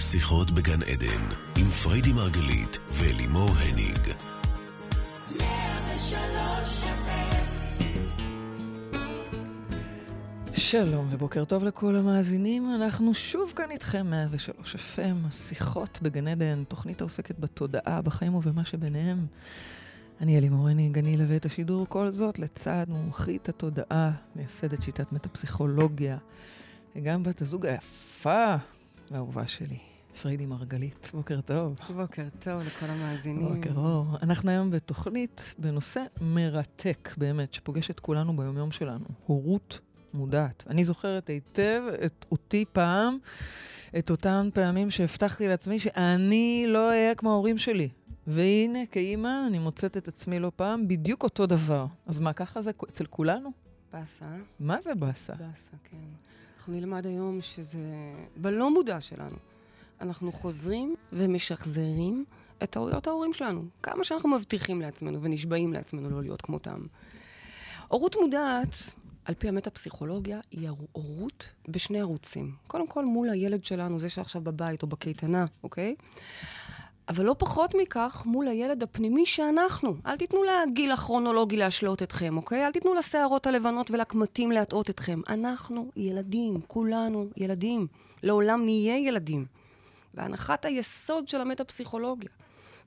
שיחות בגן עדן, עם פריידי מרגלית ולימור הניג. שלום ובוקר טוב לכל המאזינים, אנחנו שוב כאן איתכם 103 FM, שיחות בגן עדן, תוכנית העוסקת בתודעה, בחיים ובמה שביניהם. אני אלי מורני, גני לווה את השידור, כל זאת לצד מומחית התודעה, מייסדת שיטת מטפסיכולוגיה, וגם בת הזוג היפה והאהובה שלי, פריידי מרגלית. בוקר טוב. בוקר טוב לכל המאזינים. בוקר אור. אנחנו היום בתוכנית בנושא מרתק, באמת, שפוגש את כולנו ביומיום שלנו, הורות מודעת. אני זוכרת היטב את אותי פעם, את אותן פעמים שהבטחתי לעצמי שאני לא אהיה כמו ההורים שלי. והנה, כאימא, אני מוצאת את עצמי לא פעם בדיוק אותו דבר. אז מה, ככה זה אצל כולנו? באסה. מה זה באסה? באסה, כן. אנחנו נלמד היום שזה בלא מודע שלנו. אנחנו חוזרים ומשחזרים את טעויות ההורים שלנו. כמה שאנחנו מבטיחים לעצמנו ונשבעים לעצמנו לא להיות כמותם. הורות מודעת, על פי המטה-פסיכולוגיה, היא הורות בשני ערוצים. קודם כל מול הילד שלנו, זה שעכשיו בבית או בקייטנה, אוקיי? אבל לא פחות מכך, מול הילד הפנימי שאנחנו. אל תיתנו לגיל הכרונולוגי להשלות אתכם, אוקיי? אל תיתנו לשערות הלבנות ולקמטים להטעות אתכם. אנחנו ילדים, כולנו ילדים. לעולם נהיה ילדים. והנחת היסוד של המטה-פסיכולוגיה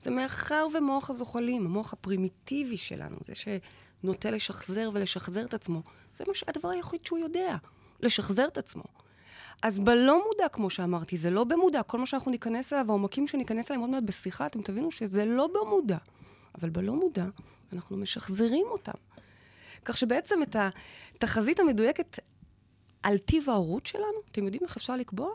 זה מאחר ומוח הזוחלים, המוח הפרימיטיבי שלנו, זה שנוטה לשחזר ולשחזר את עצמו, זה מה הדבר היחיד שהוא יודע, לשחזר את עצמו. אז בלא מודע, כמו שאמרתי, זה לא במודע. כל מה שאנחנו ניכנס אליו, העומקים שניכנס אליהם עוד מעט בשיחה, אתם תבינו שזה לא במודע. אבל בלא מודע, אנחנו משחזרים אותם. כך שבעצם את התחזית המדויקת על טיב ההורות שלנו, אתם יודעים איך אפשר לקבוע?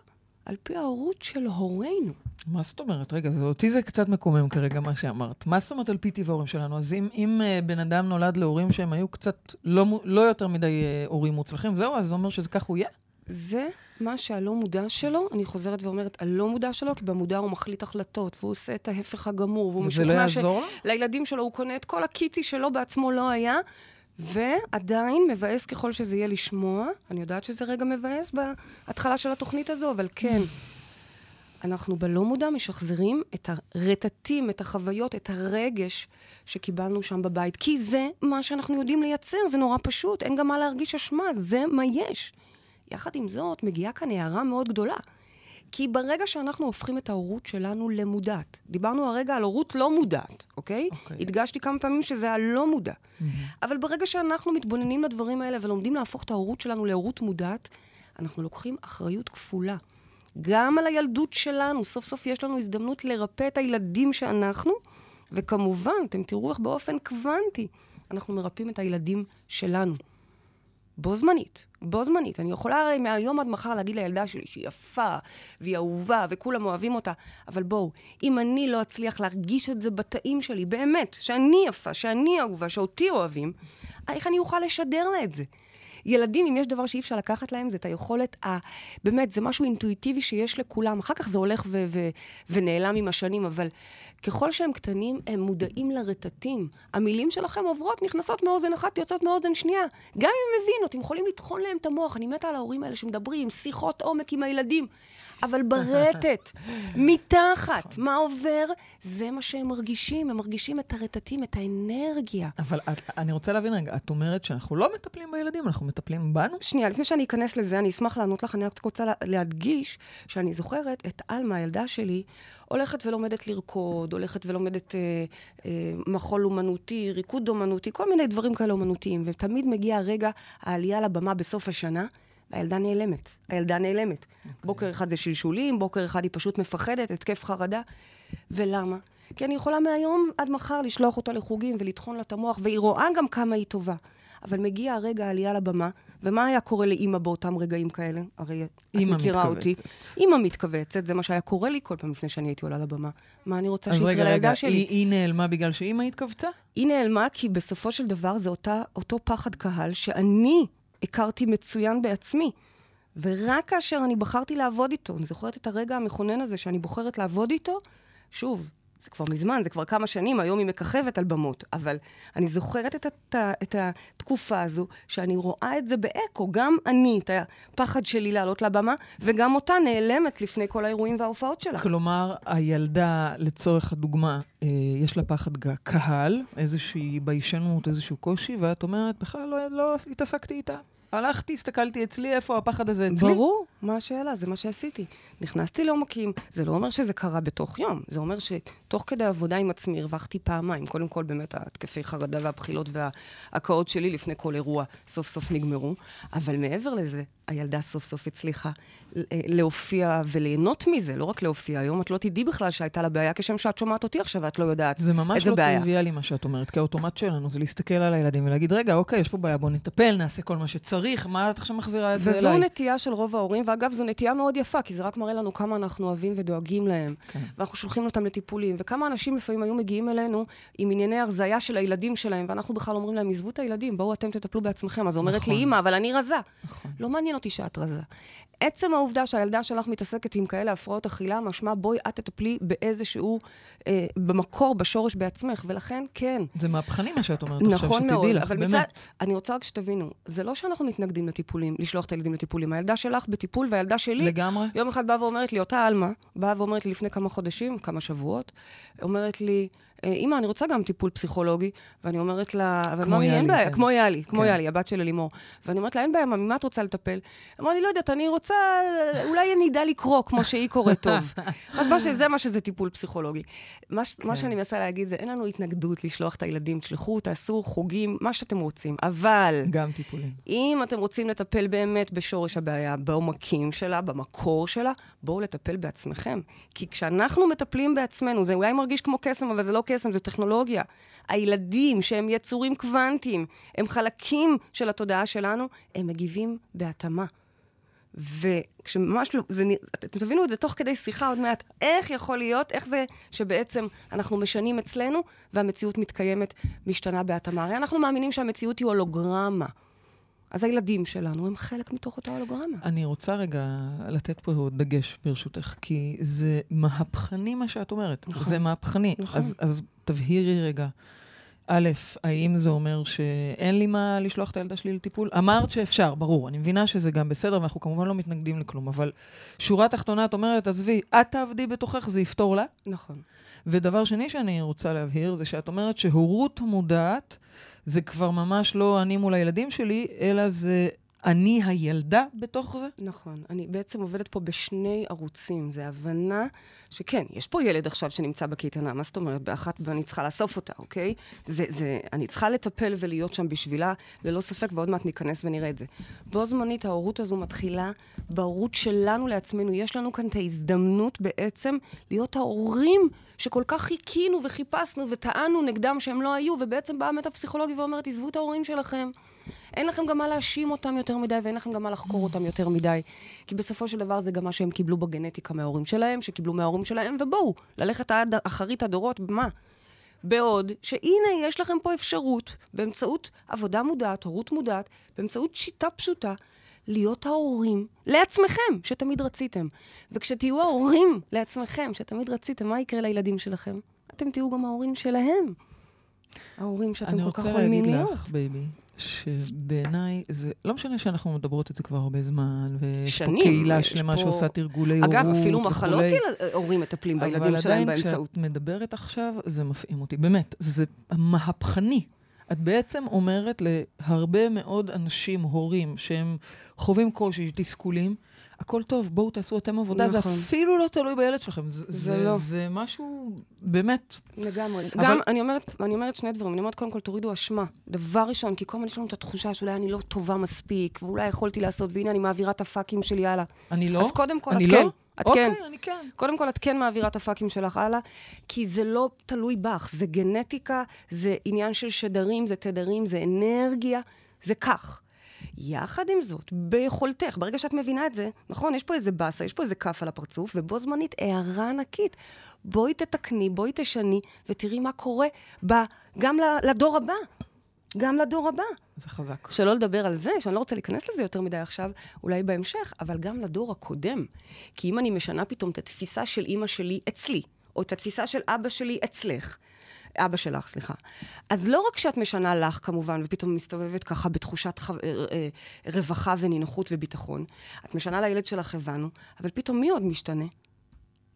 על פי ההורות של הורינו. מה זאת אומרת? רגע, זה, אותי זה קצת מקומם כרגע, מה שאמרת. מה זאת אומרת על פי טיב ההורים שלנו? אז אם, אם uh, בן אדם נולד להורים שהם היו קצת לא, לא יותר מדי uh, הורים מוצלחים, זהו, אז זה אומר שזה כך הוא יהיה? זה מה שהלא מודע שלו, אני חוזרת ואומרת, הלא מודע שלו, כי במודע הוא מחליט החלטות, והוא עושה את ההפך הגמור, והוא משוכנע לא שלילדים שלו הוא קונה את כל הקיטי שלו בעצמו לא היה, ועדיין מבאס ככל שזה יהיה לשמוע. אני יודעת שזה רגע מבאס בהתחלה של התוכנית הזו, אבל כן. אנחנו בלא מודע משחזרים את הרטטים, את החוויות, את הרגש שקיבלנו שם בבית. כי זה מה שאנחנו יודעים לייצר, זה נורא פשוט, אין גם מה להרגיש אשמה, זה מה יש. יחד עם זאת, מגיעה כאן הערה מאוד גדולה. כי ברגע שאנחנו הופכים את ההורות שלנו למודעת, דיברנו הרגע על הורות לא מודעת, אוקיי? אוקיי. הדגשתי כמה פעמים שזה הלא מודע. Mm-hmm. אבל ברגע שאנחנו מתבוננים לדברים האלה ולומדים להפוך את ההורות שלנו להורות מודעת, אנחנו לוקחים אחריות כפולה. גם על הילדות שלנו, סוף סוף יש לנו הזדמנות לרפא את הילדים שאנחנו, וכמובן, אתם תראו איך באופן קוונטי אנחנו מרפאים את הילדים שלנו. בו זמנית, בו זמנית. אני יכולה הרי מהיום עד מחר להגיד לילדה שלי שהיא יפה, והיא אהובה, וכולם אוהבים אותה, אבל בואו, אם אני לא אצליח להרגיש את זה בתאים שלי, באמת, שאני יפה, שאני אהובה, שאותי אוהבים, איך אני אוכל לשדר לה את זה? ילדים, אם יש דבר שאי אפשר לקחת להם, זה את היכולת, ה... באמת, זה משהו אינטואיטיבי שיש לכולם. אחר כך זה הולך ו- ו- ונעלם עם השנים, אבל ככל שהם קטנים, הם מודעים לרטטים. המילים שלכם עוברות, נכנסות מאוזן אחת, יוצאות מאוזן שנייה. גם אם הם מבינו, אתם יכולים לטחון להם את המוח. אני מתה על ההורים האלה שמדברים, שיחות עומק עם הילדים. אבל ברטט, מתחת, מה עובר, זה מה שהם מרגישים. הם מרגישים את הרטטים, את האנרגיה. אבל את, אני רוצה להבין רגע, את אומרת שאנחנו לא מטפלים בילדים, אנחנו מטפלים בנו? שנייה, לפני שאני אכנס לזה, אני אשמח לענות לך, אני רק רוצה להדגיש שאני זוכרת את עלמה, הילדה שלי, הולכת ולומדת לרקוד, הולכת ולומדת אה, אה, מחול אומנותי, ריקוד אומנותי, כל מיני דברים כאלה אומנותיים, ותמיד מגיע רגע העלייה לבמה בסוף השנה. והילדה נעלמת. הילדה נעלמת. Okay. בוקר אחד זה שלשולים, בוקר אחד היא פשוט מפחדת, התקף חרדה. ולמה? כי אני יכולה מהיום עד מחר לשלוח אותה לחוגים ולטחון לה את המוח, והיא רואה גם כמה היא טובה. אבל מגיע הרגע העלייה לבמה, ומה היה קורה לאימא באותם רגעים כאלה? הרי את מכירה מתכווצת. אותי. אימא מתכווצת, זה מה שהיה קורה לי כל פעם לפני שאני הייתי עולה לבמה. מה אני רוצה שיקרה לילדה שלי? היא, היא נעלמה בגלל שאימא התכווצה? היא נעלמה כי בסופו של דבר זה אותה, אותו פחד קהל שאני הכרתי מצוין בעצמי. ורק כאשר אני בחרתי לעבוד איתו, אני זוכרת את הרגע המכונן הזה שאני בוחרת לעבוד איתו, שוב, זה כבר מזמן, זה כבר כמה שנים, היום היא מככבת על במות. אבל אני זוכרת את, הת, את התקופה הזו, שאני רואה את זה באקו, גם אני, את הפחד שלי לעלות לבמה, וגם אותה נעלמת לפני כל האירועים וההופעות שלה. כלומר, הילדה, לצורך הדוגמה, אה, יש לה פחד קהל, איזושהי ביישנות, איזשהו קושי, ואת אומרת, בכלל לא, לא התעסקתי איתה. הלכתי, הסתכלתי אצלי, איפה הפחד הזה אצלי? ברור, מה השאלה? זה מה שעשיתי. נכנסתי לעומקים, זה לא אומר שזה קרה בתוך יום, זה אומר שתוך כדי עבודה עם עצמי הרווחתי פעמיים. קודם כל, באמת, התקפי חרדה והבחילות וההקאות שלי לפני כל אירוע סוף סוף נגמרו, אבל מעבר לזה, הילדה סוף סוף הצליחה להופיע וליהנות מזה, לא רק להופיע. היום את לא תדעי בכלל שהייתה לה בעיה, כשם שאת שומעת אותי עכשיו ואת לא יודעת איזה בעיה. זה ממש לא טריוויאלי מה שאת אומרת, כי האוטומט שלנו זה להסתכל על הילדים ולהגיד, רגע, אוקיי, יש פה בעיה, בוא נטפל, נעשה כל מה שצריך, מה את עכשיו מחזירה את זה אליי? וזו נטייה של רוב ההורים, ואגב, זו נטייה מאוד יפה, כי זה רק מראה לנו כמה אנחנו אוהבים ודואגים להם, כן. ואנחנו שולחים אותם לטיפולים, וכמה אנשים לפעמים היו מגיעים אלינו עם ענייני הרזייה של הילדים שלהם, ואנחנו בכלל אומרים להם, עזבו את הילדים, בואו אתם תטפלו בעצמכם. אז אומרת נכון. לי, אמא, אבל אני רזה. נכון. לא מעניין אותי שאת רזה. עצם העובדה שהילדה שלך מתעסקת עם כאלה הפרעות אכילה, משמע בואי את תטפלי באיזשהו, אה, במקור, בשורש בעצמך, ולכן כן. זה מהפכני מה שאת אומרת נכון עכשיו, שתדעי מאוד, לך, אבל באמת. מצד, אני רוצה רק שתבינו, זה לא שאנחנו מתנגדים לטיפולים, לשלוח את הילדים לטיפולים. הילדה שלך בטיפול והילדה שלי, לגמרי. יום אחד באה ואומרת לי, אותה עלמה, באה ואומרת לי לפני כמה חודשים, כמה שבועות, אומרת לי, אימא, אני רוצה גם טיפול פסיכולוגי. ואני אומרת לה, אבל ממי, אין בעיה, כן. כמו יאלי, כמו כן. יאלי, הבת של אלימור. ואני אומרת לה, אין בעיה, ממי, מה את רוצה לטפל? אמרה לי, לא יודעת, אני רוצה, אולי אני אדע לקרוא כמו שהיא קוראת טוב. חשבה שזה מה שזה טיפול פסיכולוגי. מה, כן. מה שאני מנסה להגיד זה, אין לנו התנגדות לשלוח את הילדים, תשלחו, תעשו חוגים, מה שאתם רוצים. אבל... גם טיפולים. אם אתם רוצים לטפל באמת בשורש הבעיה, בעומקים שלה, במקור שלה, בואו לטפל בעצמכם. כי כשאנחנו מטפלים בעצמנו, זה אולי מרגיש כמו קסם, אבל זה לא קסם, זו טכנולוגיה. הילדים, שהם יצורים קוונטיים, הם חלקים של התודעה שלנו, הם מגיבים בהתאמה. וכשממש לא, אתם תבינו את זה תוך כדי שיחה עוד מעט, איך יכול להיות, איך זה שבעצם אנחנו משנים אצלנו והמציאות מתקיימת, משתנה בהתאמה. הרי אנחנו מאמינים שהמציאות היא הולוגרמה. אז הילדים שלנו הם חלק מתוך אותה הולוגרמה. אני רוצה רגע לתת פה דגש, ברשותך, כי זה מהפכני מה שאת אומרת. נכון. זה מהפכני. נכון. אז, אז תבהירי רגע. א', האם זה אומר שאין לי מה לשלוח את הילדה שלי לטיפול? אמרת שאפשר, ברור. אני מבינה שזה גם בסדר, ואנחנו כמובן לא מתנגדים לכלום, אבל שורה תחתונה, את אומרת, עזבי, את תעבדי בתוכך, זה יפתור לה. נכון. ודבר שני שאני רוצה להבהיר, זה שאת אומרת שהורות מודעת, זה כבר ממש לא אני מול הילדים שלי, אלא זה אני הילדה בתוך זה? נכון. אני בעצם עובדת פה בשני ערוצים. זה הבנה שכן, יש פה ילד עכשיו שנמצא בקייטנה, מה זאת אומרת? באחת ואני צריכה לאסוף אותה, אוקיי? זה, זה, אני צריכה לטפל ולהיות שם בשבילה, ללא ספק, ועוד מעט ניכנס ונראה את זה. בו זמנית, ההורות הזו מתחילה בהורות שלנו לעצמנו. יש לנו כאן את ההזדמנות בעצם להיות ההורים שכל כך חיכינו וחיפשנו וטענו נגדם שהם לא היו, ובעצם באה מטה-פסיכולוגי ואומרת, עזבו את ההורים שלכם. אין לכם גם מה להאשים אותם יותר מדי, ואין לכם גם מה לחקור אותם יותר מדי. כי בסופו של דבר זה גם מה שהם קיבלו בגנטיקה מההורים שלהם, שקיבלו מההורים שלהם, ובואו, ללכת עד אחרית הדורות, במה? בעוד שהנה, יש לכם פה אפשרות, באמצעות עבודה מודעת, הורות מודעת, באמצעות שיטה פשוטה, להיות ההורים לעצמכם, שתמיד רציתם. וכשתהיו ההורים לעצמכם, שתמיד רציתם, מה יקרה לילדים שלכם? אתם תהיו גם ההורים שלהם. ההורים שאתם כל כך חולמים להיות. אני רוצה להגיד לך, בייבי, שבעיניי זה, לא משנה שאנחנו מדברות את זה כבר הרבה זמן, ויש שנים, פה קהילה שלמה פה... שעושה תרגולי הורות אגב, אפילו מחלות הורים מטפלים בילדים שלהם באמצעות. אבל עדיין, כשאת מדברת עכשיו, זה מפעים אותי. באמת, זה מהפכני. את בעצם אומרת להרבה מאוד אנשים, הורים, שהם חווים קושי, תסכולים, הכל טוב, בואו תעשו אתם עבודה, נכון. זה אפילו לא תלוי בילד שלכם. זה, זה, זה לא. זה משהו באמת... לגמרי. אבל... גם, אני אומרת, אני אומרת שני דברים. אני אומרת, קודם כל, תורידו אשמה. דבר ראשון, כי כל הזמן יש לנו את התחושה שאולי אני לא טובה מספיק, ואולי יכולתי לעשות, והנה אני מעבירה את הפאקים שלי הלאה. אני לא? אז קודם כל, את לא? כן. את אוקיי, כן. אני כן. קודם כל, את כן מעבירה את הפאקים שלך הלאה, כי זה לא תלוי בך, זה גנטיקה, זה עניין של שדרים, זה תדרים, זה אנרגיה, זה כך. יחד עם זאת, ביכולתך, ברגע שאת מבינה את זה, נכון, יש פה איזה באסה, יש פה איזה כף על הפרצוף, ובו זמנית הערה ענקית. בואי תתקני, בואי תשני, ותראי מה קורה ב, גם לדור הבא. גם לדור הבא. זה חזק. שלא לדבר על זה, שאני לא רוצה להיכנס לזה יותר מדי עכשיו, אולי בהמשך, אבל גם לדור הקודם. כי אם אני משנה פתאום את התפיסה של אימא שלי אצלי, או את התפיסה של אבא שלי אצלך. אבא שלך, סליחה. אז לא רק שאת משנה לך, כמובן, ופתאום מסתובבת ככה בתחושת חו... אה, אה, רווחה ונינוחות וביטחון, את משנה לילד שלך, הבנו, אבל פתאום מי עוד משתנה?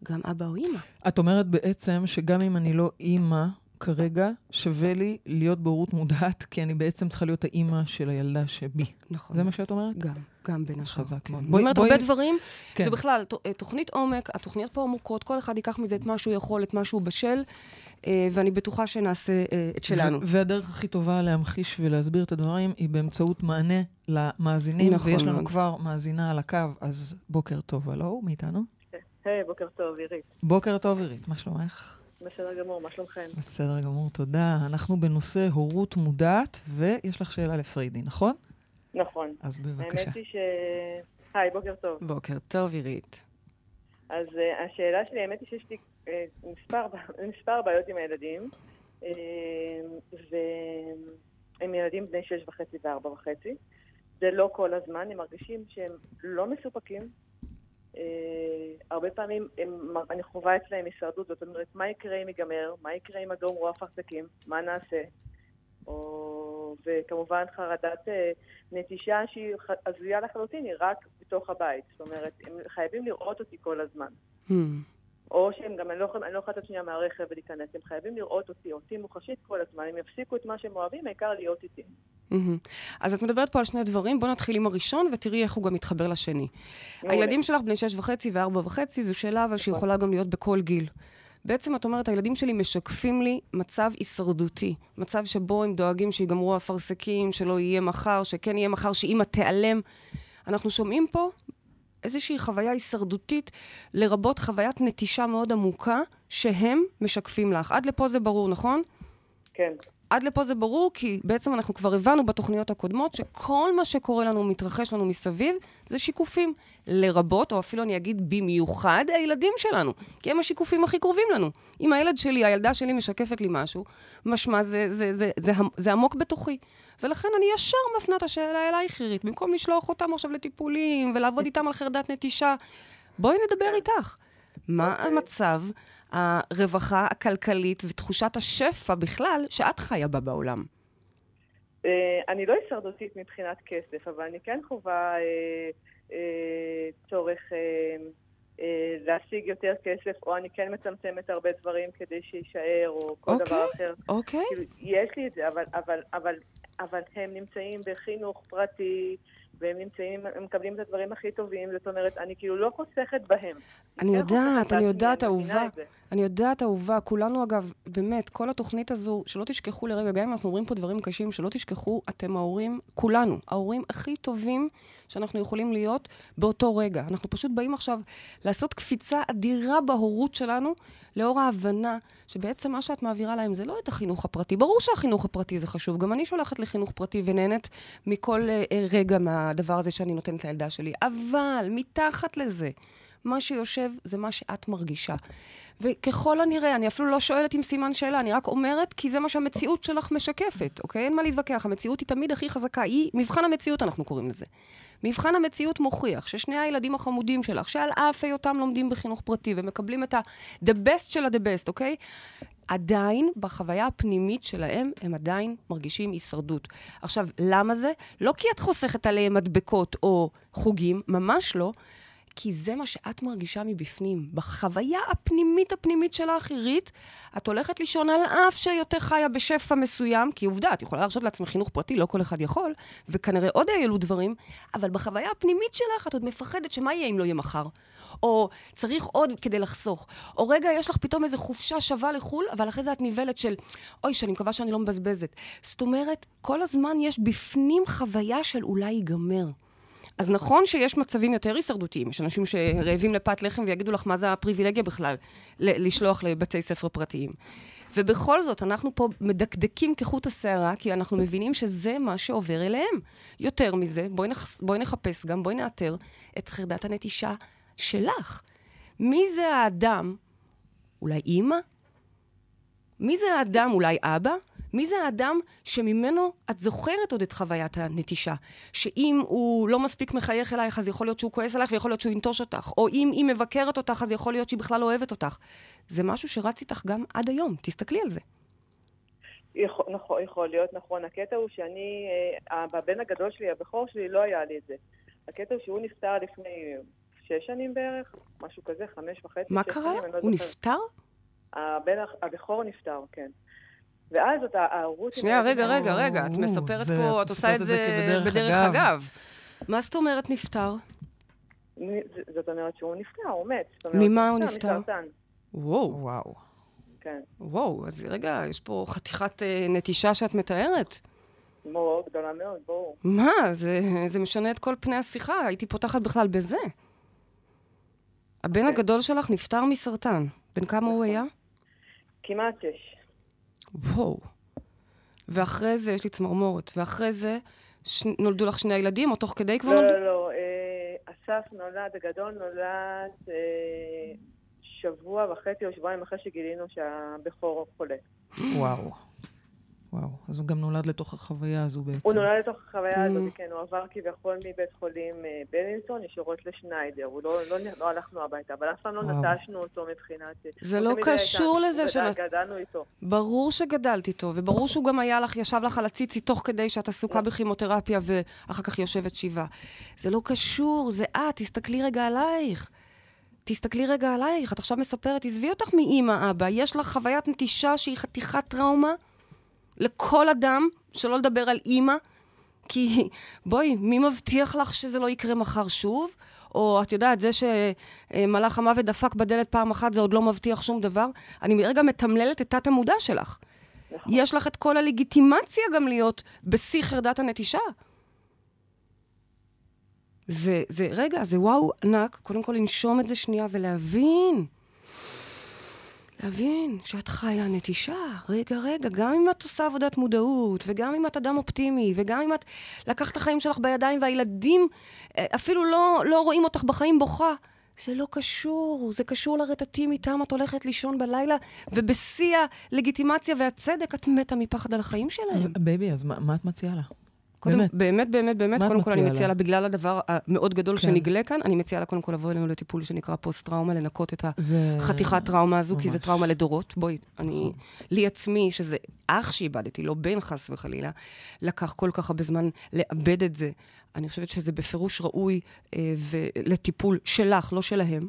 גם אבא או אימא. את אומרת בעצם שגם אם אני לא אימא כרגע, שווה לי להיות בהורות מודעת, כי אני בעצם צריכה להיות האימא של הילדה שבי. נכון. זה מה שאת אומרת? גם, גם בין השאר. חזק כן. מאוד. אני בואי- אומרת בואי- הרבה דברים, כן. זה בכלל אה, תוכנית עומק, התוכניות פה עמוקות, כל אחד ייקח מזה את מה שהוא יכול, את מה שהוא בשל, אה, ואני בטוחה שנעשה אה, את שלנו. ו- והדרך הכי טובה להמחיש ולהסביר את הדברים היא באמצעות מענה למאזינים. נכון ויש לנו מאוד. כבר מאזינה על הקו, אז בוקר טוב, הלו, מאיתנו. היי, בוקר טוב, עירית. בוקר טוב, עירית, מה שלומך? בסדר גמור, מה שלומכם? בסדר גמור, תודה. אנחנו בנושא הורות מודעת, ויש לך שאלה לפריידי, נכון? נכון. אז בבקשה. האמת היא ש... היי, בוקר טוב. בוקר טוב, עירית. אז uh, השאלה שלי, האמת היא שיש לי uh, מספר, מספר בעיות עם הילדים, uh, והם ילדים בני שש וחצי וארבע וחצי. זה לא כל הזמן, הם מרגישים שהם לא מסופקים. Uh, הרבה פעמים הם, אני חווה אצלהם הישרדות, זאת אומרת, מה יקרה אם ייגמר? מה יקרה אם אדום רוח אפרסקים? מה נעשה? או, וכמובן חרדת אה, נטישה שהיא הזויה לחלוטין, היא רק בתוך הבית. זאת אומרת, הם חייבים לראות אותי כל הזמן. Hmm. או שהם גם, אני לא אני לא יכולה לצאת שנייה מהרכב ולהיכנס, הם חייבים לראות אותי, אותי מוחשית כל הזמן, הם יפסיקו את מה שהם אוהבים, העיקר להיות איתי. מהמם. אז את מדברת פה על שני דברים, בואו נתחיל עם הראשון ותראי איך הוא גם מתחבר לשני. מעולה. הילדים שלך בני שש וחצי וארבע וחצי, זו שאלה אבל שיכולה גם להיות בכל גיל. בעצם את אומרת, הילדים שלי משקפים לי מצב הישרדותי. מצב שבו הם דואגים שיגמרו האפרסקים, שלא יהיה מחר, שכן יהיה מחר, שאימא תיעלם. אנחנו שומעים פה איזושהי חוויה הישרדותית, לרבות חוויית נטישה מאוד עמוקה, שהם משקפים לך. עד לפה זה ברור, נכון? כן. עד לפה זה ברור, כי בעצם אנחנו כבר הבנו בתוכניות הקודמות שכל מה שקורה לנו, מתרחש לנו מסביב, זה שיקופים. לרבות, או אפילו אני אגיד במיוחד, הילדים שלנו. כי הם השיקופים הכי קרובים לנו. אם הילד שלי, הילדה שלי משקפת לי משהו, משמע זה, זה, זה, זה, זה, זה עמוק בתוכי. ולכן אני ישר מפנה את השאלה אלייך, עירית, במקום לשלוח אותם עכשיו לטיפולים ולעבוד איתם על חרדת נטישה. בואי נדבר איתך. מה המצב הרווחה הכלכלית ותחושת השפע בכלל שאת חיה בה בעולם? אה, אני לא הישרדותית מבחינת כסף, אבל אני כן חווה אה, אה, צורך להשיג יותר כסף, או אני כן מצמצמת הרבה דברים כדי שיישאר, או כל אוקיי. דבר אחר. אוקיי? כאילו, יש לי את זה, אבל, אבל, אבל, אבל הם נמצאים בחינוך פרטי, והם נמצאים, הם מקבלים את הדברים הכי טובים, זאת אומרת, אני כאילו לא חוסכת בהם. אני כן יודעת, אני יודעת, אהובה. אני יודעת, אהובה, כולנו אגב, באמת, כל התוכנית הזו, שלא תשכחו לרגע, גם אם אנחנו אומרים פה דברים קשים, שלא תשכחו, אתם ההורים, כולנו, ההורים הכי טובים שאנחנו יכולים להיות באותו רגע. אנחנו פשוט באים עכשיו לעשות קפיצה אדירה בהורות שלנו, לאור ההבנה שבעצם מה שאת מעבירה להם זה לא את החינוך הפרטי. ברור שהחינוך הפרטי זה חשוב, גם אני שולחת לחינוך פרטי ונהנית מכל אה, אה, רגע מהדבר הזה שאני נותנת לילדה שלי. אבל מתחת לזה, מה שיושב זה מה שאת מרגישה. וככל הנראה, אני אפילו לא שואלת עם סימן שאלה, אני רק אומרת כי זה מה שהמציאות שלך משקפת, אוקיי? אין מה להתווכח, המציאות היא תמיד הכי חזקה, היא מבחן המציאות אנחנו קוראים לזה. מבחן המציאות מוכיח ששני הילדים החמודים שלך, שעל אף היותם לומדים בחינוך פרטי ומקבלים את ה-the best של ה-the best, אוקיי? עדיין, בחוויה הפנימית שלהם, הם עדיין מרגישים הישרדות. עכשיו, למה זה? לא כי את חוסכת עליהם מדבקות או חוגים, ממש לא. כי זה מה שאת מרגישה מבפנים. בחוויה הפנימית הפנימית של האחרית, את הולכת לישון על אף שיותר חיה בשפע מסוים, כי עובדה, את יכולה להרשות לעצמך חינוך פרטי, לא כל אחד יכול, וכנראה עוד יעלו דברים, אבל בחוויה הפנימית שלך את עוד מפחדת שמה יהיה אם לא יהיה מחר. או צריך עוד כדי לחסוך. או רגע, יש לך פתאום איזו חופשה שווה לחו"ל, אבל אחרי זה את נבלת של, אוי, שאני מקווה שאני לא מבזבזת. זאת אומרת, כל הזמן יש בפנים חוויה של אולי ייגמר. אז נכון שיש מצבים יותר הישרדותיים, יש אנשים שרעבים לפת לחם ויגידו לך מה זה הפריבילגיה בכלל לשלוח לבתי ספר פרטיים. ובכל זאת, אנחנו פה מדקדקים כחוט השערה, כי אנחנו מבינים שזה מה שעובר אליהם. יותר מזה, בואי, נח... בואי נחפש גם, בואי נאתר את חרדת הנטישה שלך. מי זה האדם? אולי אימא? מי זה האדם? אולי אבא? מי זה האדם שממנו את זוכרת עוד את חוויית הנטישה? שאם הוא לא מספיק מחייך אלייך, אז יכול להיות שהוא כועס עלייך ויכול להיות שהוא ינטוש אותך. או אם היא מבקרת אותך, אז יכול להיות שהיא בכלל לא אוהבת אותך. זה משהו שרץ איתך גם עד היום, תסתכלי על זה. יכול, נכון, יכול להיות נכון. הקטע הוא שאני, אה, הבן הגדול שלי, הבכור שלי, לא היה לי את זה. הקטע הוא שהוא נפטר לפני שש שנים בערך, משהו כזה, חמש וחצי, מה שש קרה? שנים, לא הוא זוכרת. נפטר? הבן הבכור נפטר, כן. ואז אותה ההורות... שנייה, רגע, רגע, רגע, את או, מספרת זה- פה, את את עושה את זה בדרך אגב. אגב. מה זאת אומרת נפטר? זאת אומרת שהוא נפטר, הוא מת. ממה הוא נפטר? מסרטן, וואו, וואו. כן. וואו, אז רגע, יש פה חתיכת אה, נטישה שאת מתארת. מאוד גדולה מאוד, ברור. מה, זה, זה משנה את כל פני השיחה, הייתי פותחת בכלל בזה. הבן אוקיי. הגדול שלך נפטר מסרטן. בן כמה הוא היה? כמעט שש. וואו. ואחרי זה, יש לי צמרמורת, ואחרי זה ש... נולדו לך שני הילדים, או תוך כדי כבר לא, נולדו? לא, לא. אה, אסף נולד, הגדול נולד אה, שבוע וחצי או שבועיים אחרי שגילינו שהבכור חולה. וואו. וואו. אז הוא גם נולד לתוך החוויה הזו בעצם. הוא נולד לתוך החוויה הזאת, Mm. כן, הוא עבר כביכול מבית חולים אה, בלינסון ישירות לשניידר. הוא לא, לא, לא הלכנו הביתה, אבל אף פעם לא. נטשנו אותו מבחינת... זה הוא לא קשור לזה של... גדל- גדלנו איתו. ברור שגדלת איתו, וברור שהוא גם היה לך, ישב לך על הציצי תוך כדי שאת עסוקה בכימותרפיה ואחר כך יושבת שבעה. זה לא קשור, זה את, תסתכלי רגע עלייך. תסתכלי רגע עלייך, את עכשיו מספרת, עזבי אותך מאימא, אבא, יש לך חוויית נטישה שהיא חתיכת טראומה לכל אדם, שלא לדבר על אימא, כי בואי, מי מבטיח לך שזה לא יקרה מחר שוב? או את יודעת, זה שמלאך המוות דפק בדלת פעם אחת, זה עוד לא מבטיח שום דבר. אני רגע מתמללת את תת-המודע שלך. נכון. יש לך את כל הלגיטימציה גם להיות בשיא חרדת הנטישה. זה, זה, רגע, זה וואו ענק, קודם כל לנשום את זה שנייה ולהבין. להבין שאת חיה נטישה. רגע, רגע, גם אם את עושה עבודת מודעות, וגם אם את אדם אופטימי, וגם אם את לקחת את החיים שלך בידיים, והילדים אה, אפילו לא, לא רואים אותך בחיים בוכה, זה לא קשור. זה קשור לרטטים איתם את הולכת לישון בלילה, ובשיא הלגיטימציה והצדק את מתה מפחד על החיים שלהם. בייבי, אז מה מה את מציעה לה? קודם, באמת. באמת, באמת, באמת, קודם כל אני מציעה לה? בגלל הדבר המאוד גדול כן. שנגלה כאן, אני מציעה לה קודם כל לבוא אלינו לטיפול שנקרא פוסט-טראומה, לנקות את זה... החתיכת טראומה הזו, כי זה ממש. טראומה לדורות. בואי, אני, נכון. לי עצמי, שזה אח שאיבדתי, לא בן חס וחלילה, לקח כל כך הרבה זמן לאבד את זה. אני חושבת שזה בפירוש ראוי אה, לטיפול שלך, לא שלהם.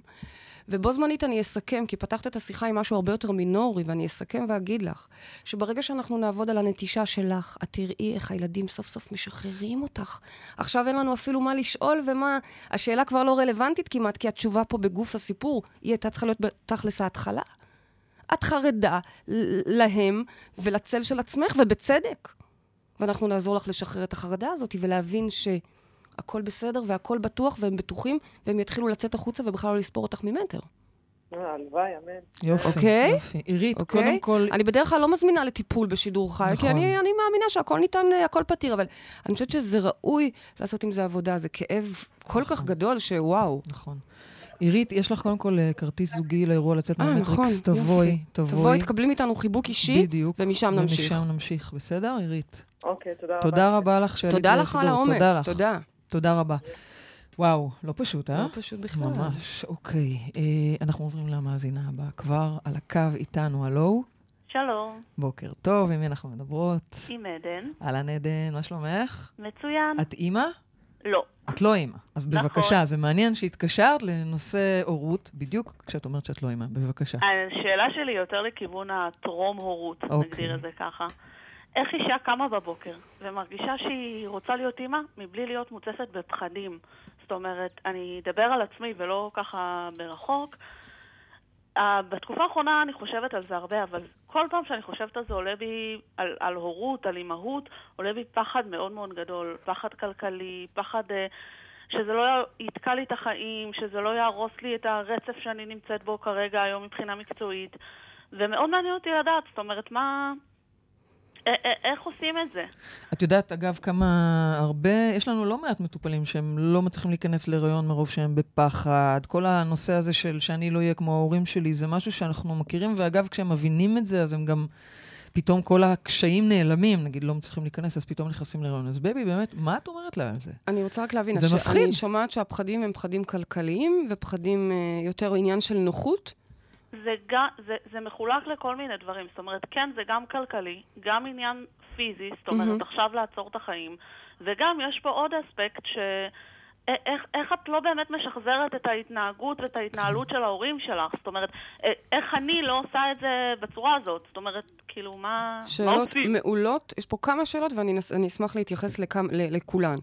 ובו זמנית אני אסכם, כי פתחת את השיחה עם משהו הרבה יותר מינורי, ואני אסכם ואגיד לך, שברגע שאנחנו נעבוד על הנטישה שלך, את תראי איך הילדים סוף סוף משחררים אותך. עכשיו אין לנו אפילו מה לשאול ומה... השאלה כבר לא רלוונטית כמעט, כי התשובה פה בגוף הסיפור, היא הייתה צריכה להיות בתכלס ההתחלה. את חרדה להם ולצל של עצמך, ובצדק. ואנחנו נעזור לך לשחרר את החרדה הזאת ולהבין שהכל בסדר והכל בטוח והם בטוחים, והם יתחילו לצאת החוצה ובכלל לא לספור אותך ממטר. אה, הלוואי, אמן. יופי, אוקיי? יופי. עירית, אוקיי? קודם כל... אני בדרך כלל לא מזמינה לטיפול בשידור חי, נכון. כי אני, אני מאמינה שהכל ניתן, אה, הכל פתיר, אבל אני חושבת שזה ראוי לעשות עם זה עבודה. זה כאב כל כך גדול שוואו. נכון. עירית, יש לך קודם כל אה, כרטיס זוגי לאירוע לצאת אה, מהמטריקס. נכון, תבואי, יופי. תבואי. תבואי, תקבלי מאיתנו חיבוק אישי, בדיוק. ומשם נמשיך. ומשם נמשיך, בסדר, עירית? אוקיי, תודה רבה. תודה רבה לך שעלית תודה לך על. האומץ, תודה לך. תודה. תודה רבה. וואו, לא פשוט, אה? לא פשוט בכלל. ממש, אוקיי. אה, אנחנו עוברים למאזינה הבאה כבר על הקו איתנו, הלו? שלום, בוקר טוב, עם מי אנחנו מדברות? עם עדן. אהלן עדן, מה שלומך? מצוין. את אימא? לא. את לא אימא. אז נכון. בבקשה, זה מעניין שהתקשרת לנושא הורות, בדיוק כשאת אומרת שאת לא אימא. בבקשה. השאלה שלי יותר לכיוון הטרום-הורות, אוקיי. נגדיר את זה ככה. איך אישה קמה בבוקר ומרגישה שהיא רוצה להיות אימא מבלי להיות מוצפת בפחדים? זאת אומרת, אני אדבר על עצמי ולא ככה ברחוק. Uh, בתקופה האחרונה אני חושבת על זה הרבה, אבל כל פעם שאני חושבת על זה עולה בי, על, על הורות, על אימהות, עולה בי פחד מאוד מאוד גדול. פחד כלכלי, פחד uh, שזה לא יתקע לי את החיים, שזה לא יהרוס לי את הרצף שאני נמצאת בו כרגע היום מבחינה מקצועית. ומאוד מעניין אותי לדעת, זאת אומרת, מה... איך עושים את זה? את יודעת, אגב, כמה הרבה, יש לנו לא מעט מטופלים שהם לא מצליחים להיכנס להיריון מרוב שהם בפחד. כל הנושא הזה של שאני לא אהיה כמו ההורים שלי, זה משהו שאנחנו מכירים, ואגב, כשהם מבינים את זה, אז הם גם פתאום כל הקשיים נעלמים, נגיד לא מצליחים להיכנס, אז פתאום נכנסים להיריון. אז בבי, באמת, מה את אומרת לה על זה? אני רוצה רק להבין, זה מפחיד. אני שומעת שהפחדים הם פחדים כלכליים, ופחדים אה, יותר עניין של נוחות. זה, גם, זה, זה מחולק לכל מיני דברים. זאת אומרת, כן, זה גם כלכלי, גם עניין פיזי, זאת אומרת, מהמם. עכשיו לעצור את החיים, וגם יש פה עוד אספקט ש... איך, איך את לא באמת משחזרת את ההתנהגות ואת ההתנהלות של ההורים שלך? זאת אומרת, איך אני לא עושה את זה בצורה הזאת? זאת אומרת, כאילו, מה, מה שאלות עושים? מעולות, יש פה כמה שאלות ואני נס- אשמח להתייחס לכם, ל- לכולן.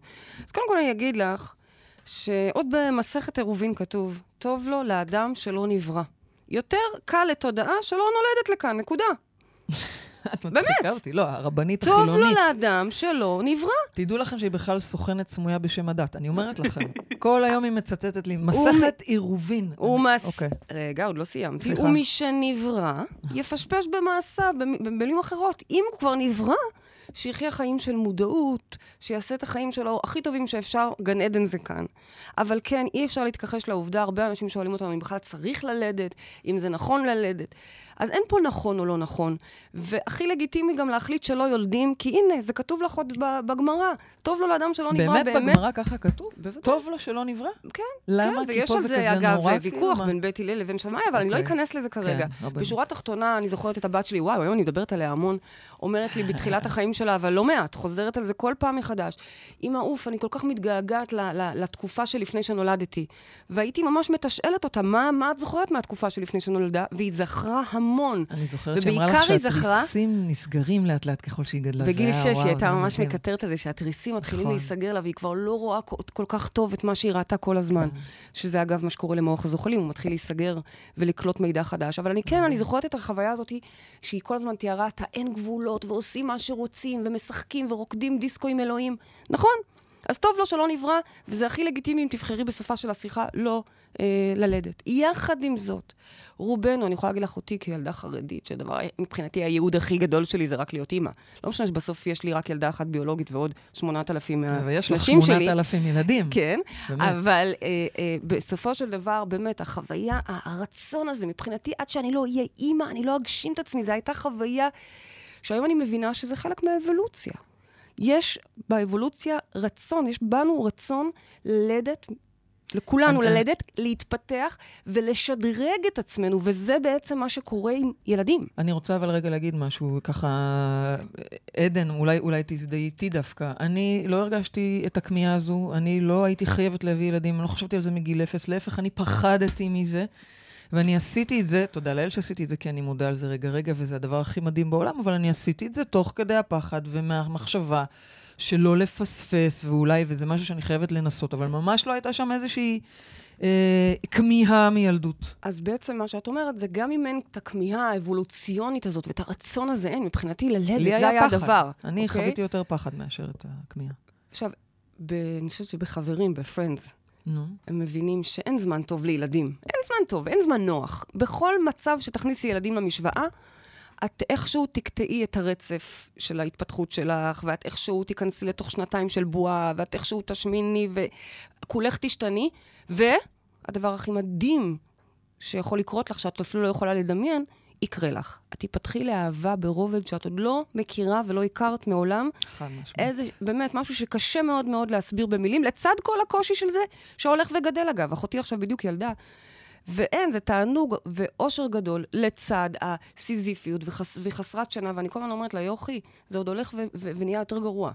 אז קודם כל אני אגיד לך, שעוד במסכת עירובין כתוב, טוב לו לאדם שלא נברא. יותר קל לתודעה שלא נולדת לכאן, נקודה. את מצחיקה אותי. לא, הרבנית טוב לו החילונית. לאדם שלא נברא. תדעו לכם שהיא בכלל סוכנת סמויה בשם הדת. אני אומרת לכם, כל היום היא מצטטת לי, מסכת עירובין. הוא אני- מס... אוקיי. רגע, עוד לא סיימתי. סליחה. ומשנברא, יפשפש במעשיו, במ- במילים אחרות. אם הוא כבר נברא, שיחיה חיים של מודעות, שיעשה את החיים שלו הכי טובים שאפשר, גן עדן זה כאן. אבל כן, אי אפשר להתכחש לעובדה, הרבה אנשים שואלים אותנו אם בכלל צריך ללדת, אם זה נכון ללדת. אז אין פה נכון או לא נכון. והכי לגיטימי גם להחליט שלא יולדים, כי הנה, זה כתוב לך עוד בגמרא. טוב לו לאדם שלא נברא, באמת בגמרא ככה כתוב? בוודאי. טוב לו שלא נברא? כן, למה? כן, כי ויש פה על זה זה, כזה אגב, נורא, ויכוח כאילו, בין בית הלל לבין שמאי, אבל אני לא אוקיי. אכנס לזה כרגע. כן. בשורה התחתונה, אני זוכרת את הבת שלי, וואו, היום אני מדברת עליה המון, אומרת לי בתחילת החיים שלה, אבל לא מעט, חוזרת על זה כל פעם מחדש. אמא, אוף, אני כל כך מתגעגעת ל- ל- לתקופה שלפני שנולדתי. והייתי ממש מתשאלת אותה, מה, מה את זוכרת מהתקופה שלפני שנולדה? והיא זכרה המון. אני זוכרת שאמרה לך שהתריסים נסגרים לאט לאט ככל שהיא גדלה. בגיל שש היא הייתה ממש. מקטרת על זה שהתריסים מתחילים נכון. להיסגר לה, והיא כבר לא רואה כל, כל כך טוב את מה שהיא ראתה כל הזמן. כן. שזה אגב מה שקורה למוח הזוחלים, הוא מתחיל להיסגר ולקלוט מידע חדש. אבל אני כן, אני זוכרת את החוויה הזאת, שהיא כל הזמן תיארה את האין גבולות, ועושים מה שרוצים, ומשחקים ורוקדים דיסקו עם אלוהים. נכון, אז טוב לו שלא נברא, וזה הכי לגיטימי אם תבחרי בסופה של השיחה לא אה, ללדת. יחד עם זאת, רובנו, אני יכולה להגיד לך אותי כילדה חרדית, שהדבר, מבחינתי הייעוד הכי גדול שלי זה רק להיות אימא. לא משנה שבסוף יש לי רק ילדה אחת ביולוגית ועוד 8,000 ויש לך מהנשים שלי. 8,000 ילדים. כן, באמת. אבל אה, אה, בסופו של דבר, באמת, החוויה, הרצון הזה, מבחינתי, עד שאני לא אהיה אימא, אני לא אגשים את עצמי, זו הייתה חוויה שהיום אני מבינה שזה חלק מהאבולוציה. יש באבולוציה רצון, יש בנו רצון ללדת, לכולנו אני- ללדת, להתפתח ולשדרג את עצמנו, וזה בעצם מה שקורה עם ילדים. אני רוצה אבל רגע להגיד משהו, ככה, עדן, אולי, אולי תזדהי איתי דווקא. אני לא הרגשתי את הכמיהה הזו, אני לא הייתי חייבת להביא ילדים, אני לא חשבתי על זה מגיל אפס, להפך, אני פחדתי מזה. ואני עשיתי את זה, תודה לאל שעשיתי את זה, כי אני מודה על זה רגע רגע, וזה הדבר הכי מדהים בעולם, אבל אני עשיתי את זה תוך כדי הפחד ומהמחשבה שלא לפספס, ואולי, וזה משהו שאני חייבת לנסות, אבל ממש לא הייתה שם איזושהי אה, כמיהה מילדות. אז בעצם מה שאת אומרת, זה גם אם אין את הכמיהה האבולוציונית הזאת ואת הרצון הזה, אין, מבחינתי ללדת, זה היה פחד. הדבר. אני אוקיי? חוויתי יותר פחד מאשר את הכמיהה. עכשיו, ב, אני חושבת שבחברים, בפרנדס, נו. הם מבינים שאין זמן טוב לילדים. אין זמן טוב, אין זמן נוח. בכל מצב שתכניסי ילדים למשוואה, את איכשהו תקטעי את הרצף של ההתפתחות שלך, ואת איכשהו תיכנסי לתוך שנתיים של בועה, ואת איכשהו תשמיני, וכולך תשתני. והדבר הכי מדהים שיכול לקרות לך, שאת אפילו לא יכולה לדמיין, יקרה לך. את תיפתחי לאהבה ברובד שאת עוד לא מכירה ולא הכרת מעולם. חד משמעית. איזה, באמת, משהו שקשה מאוד מאוד להסביר במילים, לצד כל הקושי של זה, שהולך וגדל אגב. אחותי עכשיו בדיוק ילדה. ואין, זה תענוג ואושר גדול לצד הסיזיפיות וחס, וחסרת שינה, ואני כל הזמן אומרת לה, יוכי, זה עוד הולך ו- ו- ונהיה יותר גרוע.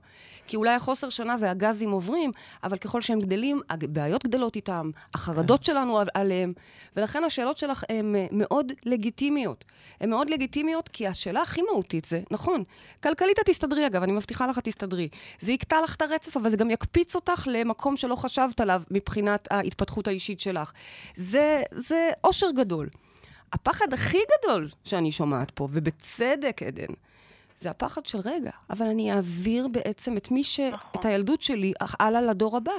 כי אולי החוסר שינה והגזים עוברים, אבל ככל שהם גדלים, הבעיות גדלות איתם, החרדות כן. שלנו על- עליהם, ולכן השאלות שלך הן אה, מאוד לגיטימיות. הן מאוד לגיטימיות, כי השאלה הכי מהותית זה, נכון, כלכלית את תסתדרי אגב, אני מבטיחה לך, את תסתדרי. זה יקטע לך את הרצף, אבל זה גם יקפיץ אותך למקום שלא חשבת עליו מבחינת ההתפתחות האישית שלך. זה, זה אושר גדול. הפחד הכי גדול שאני שומעת פה, ובצדק, עדן, זה הפחד של רגע, אבל אני אעביר בעצם את מי ש... נכון. את הילדות שלי הלאה לדור הבא.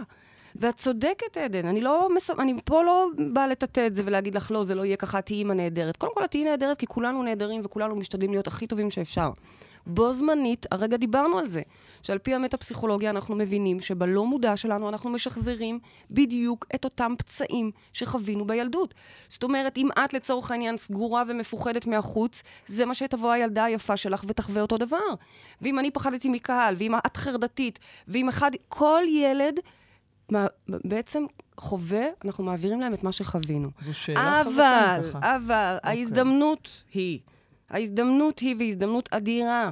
ואת צודקת, עדן, אני לא... מס... אני פה לא באה לטאטא את זה ולהגיד לך, לא, זה לא יהיה ככה, תהיי אימא נהדרת. קודם כל, את תהיי נהדרת כי כולנו נהדרים וכולנו משתדלים להיות הכי טובים שאפשר. בו זמנית, הרגע דיברנו על זה, שעל פי המטה-פסיכולוגיה אנחנו מבינים שבלא מודע שלנו אנחנו משחזרים בדיוק את אותם פצעים שחווינו בילדות. זאת אומרת, אם את לצורך העניין סגורה ומפוחדת מהחוץ, זה מה שתבוא הילדה היפה שלך ותחווה אותו דבר. ואם אני פחדתי מקהל, ואם את חרדתית, ואם אחד, כל ילד... מה, בעצם חווה, אנחנו מעבירים להם את מה שחווינו. זו שאלה חזקה אבל. אבל, אוקיי. ההזדמנות היא, ההזדמנות היא, והזדמנות אדירה,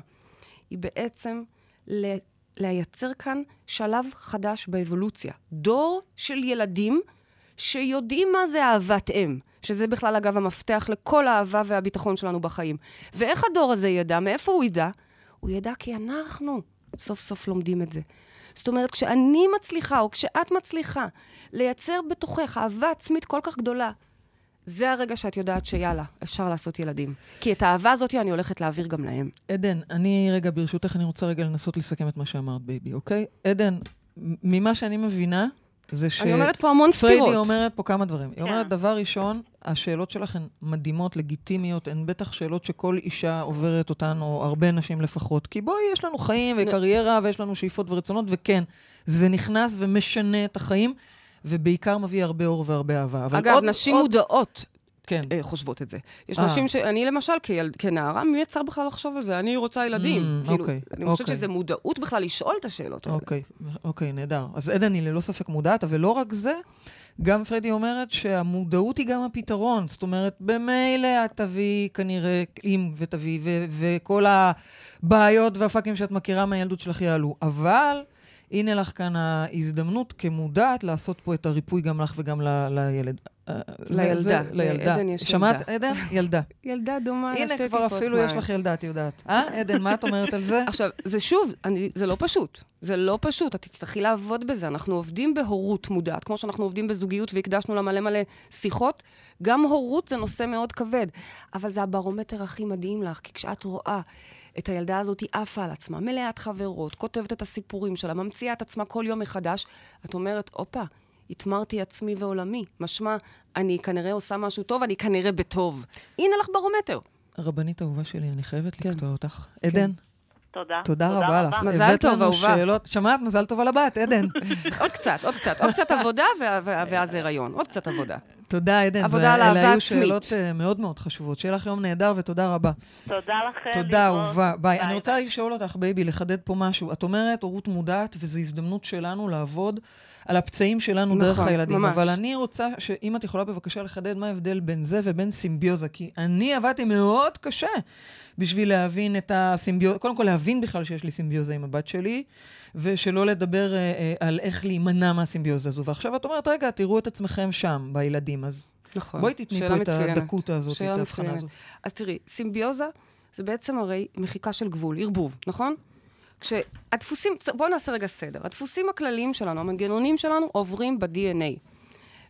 היא בעצם ל- לייצר כאן שלב חדש באבולוציה. דור של ילדים שיודעים מה זה אהבת אם, שזה בכלל, אגב, המפתח לכל האהבה והביטחון שלנו בחיים. ואיך הדור הזה ידע? מאיפה הוא ידע? הוא ידע כי אנחנו סוף סוף לומדים את זה. זאת אומרת, כשאני מצליחה, או כשאת מצליחה, לייצר בתוכך אהבה עצמית כל כך גדולה, זה הרגע שאת יודעת שיאללה, אפשר לעשות ילדים. כי את האהבה הזאת אני הולכת להעביר גם להם. עדן, אני רגע, ברשותך, אני רוצה רגע לנסות לסכם את מה שאמרת, בייבי, אוקיי? עדן, ממה שאני מבינה, זה ש... אני אומרת פה המון סתירות. פריידי אומרת פה כמה דברים. היא כן. אומרת, דבר ראשון, השאלות שלך הן מדהימות, לגיטימיות, הן בטח שאלות שכל אישה עוברת אותן, או הרבה נשים לפחות. כי בואי, יש לנו חיים וקריירה, ויש לנו שאיפות ורצונות, וכן, זה נכנס ומשנה את החיים, ובעיקר מביא הרבה אור והרבה אהבה. אגב, עוד- נשים עוד- מודעות כן. אה, חושבות את זה. יש אה. נשים ש... אני למשל, כיל... כנערה, מי יצר בכלל לחשוב על זה? אני רוצה ילדים. Mm, כאילו, אוקיי, אני חושבת אוקיי. שזה מודעות בכלל לשאול את השאלות האלה. אוקיי, אוקיי, נהדר. אז עדן היא ללא ספק מודעת, אבל לא רק זה, גם פריידי אומרת שהמודעות היא גם הפתרון. זאת אומרת, במילא את תביאי כנראה, אם ותביאי, ו- וכל הבעיות והפאקים שאת מכירה מהילדות שלך יעלו. אבל הנה לך כאן ההזדמנות כמודעת לעשות פה את הריפוי גם לך וגם ל- לילד. אה, לילדה. זה- לילדה. לעדן יש שמעת, ילדה. עדן? ילדה. ילדה דומה הנה לשתי כבר טיפות אפילו יש מים. לך ילדה, את יודעת. אה, עדן, מה את אומרת על זה? עכשיו, זה שוב, אני, זה לא פשוט. זה לא פשוט, את תצטרכי לעבוד בזה. אנחנו עובדים בהורות מודעת, כמו שאנחנו עובדים בזוגיות והקדשנו לה מלא מלא שיחות. גם הורות זה נושא מאוד כבד, אבל זה הברומטר הכי מדהים לך, כי כשאת רואה את הילדה הזאת, היא עפה על עצמה, מלאת חברות, כותבת את הסיפורים שלה, ממציאה את עצמה כל יום מחדש, את אומרת, הופה, התמרתי עצמי ועולמי. משמע, אני כנראה עושה משהו טוב, אני כנראה בטוב. הנה לך ברומטר. רבנית אהובה שלי, אני חייבת כן. לקטוע אותך. עדן, תודה. תודה רבה לך. מזל הבאת טוב, לנו אהובה. שאלות, שמעת? מזל טוב על הבת, עדן. עוד קצת, עוד קצת, עוד קצת עבודה ואז הריון. עוד קצת עבודה. תודה, עדן. עבודה על אהבה אלה היו עצמית. שאלות אה, מאוד מאוד חשובות. שיהיה לך יום נהדר ותודה רבה. תודה לכם. תודה. אהובה. ביי. אני. רוצה לשאול אותך, בייבי, לחדד פה משהו. את אומרת, הורות מודעת, וזו הזדמנות שלנו לעבוד על הפצעים שלנו דרך נכון, הילדים. ממש. אבל אני רוצה, שאם את יכולה בבקשה לחדד מה ההבדל בין זה ובין סימביוזה, כי אני עבדתי מאוד קשה בשביל להבין את הסימביוזה, קודם כל להבין בכלל שיש לי סימביוזה עם הבת שלי, ושלא לדבר אה, אה, על איך להימנע מהסימביוזה הזו. ועכשיו את אומרת, רגע, תראו את עצמכם שם, בילדים, אז נכון. בואי תתני פה את מצוינת. הדקות הזאת, את ההבחנה. הזו. אז תראי, סימביוזה זה בעצם הרי מחיקה של גבול, ערבוב, נכון? כשהדפוסים, בואו נעשה רגע סדר. הדפוסים הכלליים שלנו, המנגנונים שלנו, עוברים ב-DNA.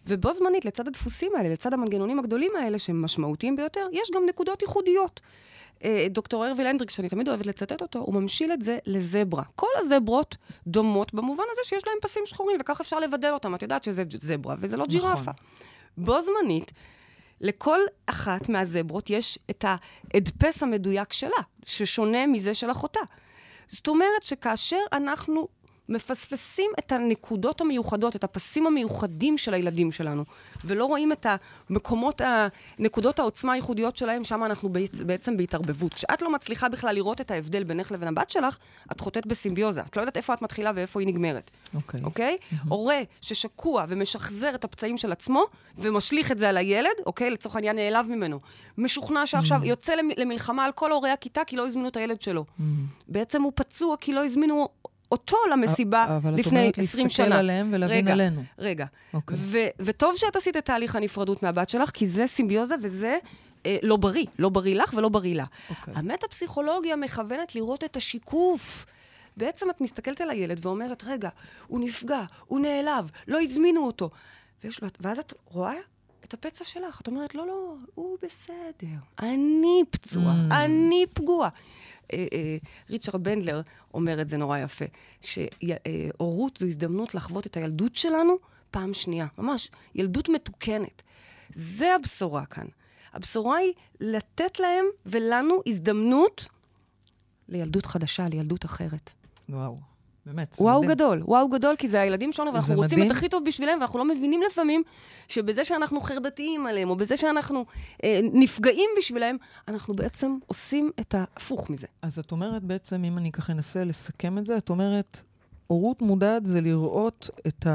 ובו זמנית, לצד הדפוסים האלה, לצד המנגנונים הגדולים האלה, שהם משמעותיים ביותר, יש גם נקודות ייחודיות. אה, דוקטור ארוויל הנדריק, שאני תמיד אוהבת לצטט אותו, הוא ממשיל את זה לזברה. כל הזברות דומות במובן הזה שיש להם פסים שחורים, וכך אפשר לבדל אותם. את יודעת שזה זברה וזה לא ג'ירפה. בו זמנית, לכל אחת מהזברות יש את ההדפס המדויק שלה, ששונה מזה של אחותה. זאת אומרת שכאשר אנחנו מפספסים את הנקודות המיוחדות, את הפסים המיוחדים של הילדים שלנו, ולא רואים את המקומות, נקודות העוצמה הייחודיות שלהם, שם אנחנו בעצ- בעצם בהתערבבות. כשאת לא מצליחה בכלל לראות את ההבדל בינך לבין הבת שלך, את חוטאת בסימביוזה. את לא יודעת איפה את מתחילה ואיפה היא נגמרת. אוקיי. אוקיי? הורה ששקוע ומשחזר את הפצעים של עצמו, ומשליך את זה על הילד, אוקיי? לצורך העניין נעלב ממנו. משוכנע שעכשיו יוצא למ- למלחמה על כל הורי הכיתה כי לא הזמינו את הילד שלו. בעצם הוא פצוע כי לא הזמינו אותו למסיבה אבל את לפני אומרת 20 להסתכל שנה. עליהם ולהבין רגע, עלינו. רגע. אוקיי. ו- וטוב שאת עשית את תהליך הנפרדות מהבת שלך, כי זה סימביוזה וזה אה, לא בריא. לא בריא לך ולא בריא לה. אוקיי. המטה-פסיכולוגיה מכוונת לראות את השיקוף. בעצם את מסתכלת על הילד ואומרת, רגע, הוא נפגע, הוא נעלב, לא הזמינו אותו. לו, ואז את רואה את הפצע שלך, את אומרת, לא, לא, הוא בסדר, אני פצועה, Mm. אני פגועה. אה, אה, ריצ'רד בנדלר אומר את זה נורא יפה, שהורות זו הזדמנות לחוות את הילדות שלנו פעם שנייה, ממש, ילדות מתוקנת. זה הבשורה כאן. הבשורה היא לתת להם ולנו הזדמנות לילדות חדשה, לילדות אחרת. וואו, באמת, וואו מדהים. גדול, וואו גדול, כי זה הילדים שלנו, ואנחנו רוצים מדהים. את הכי טוב בשבילם, ואנחנו לא מבינים לפעמים שבזה שאנחנו חרדתיים עליהם, או בזה שאנחנו אה, נפגעים בשבילם, אנחנו בעצם עושים את ההפוך מזה. אז את אומרת בעצם, אם אני ככה אנסה לסכם את זה, את אומרת, הורות מודעת זה לראות את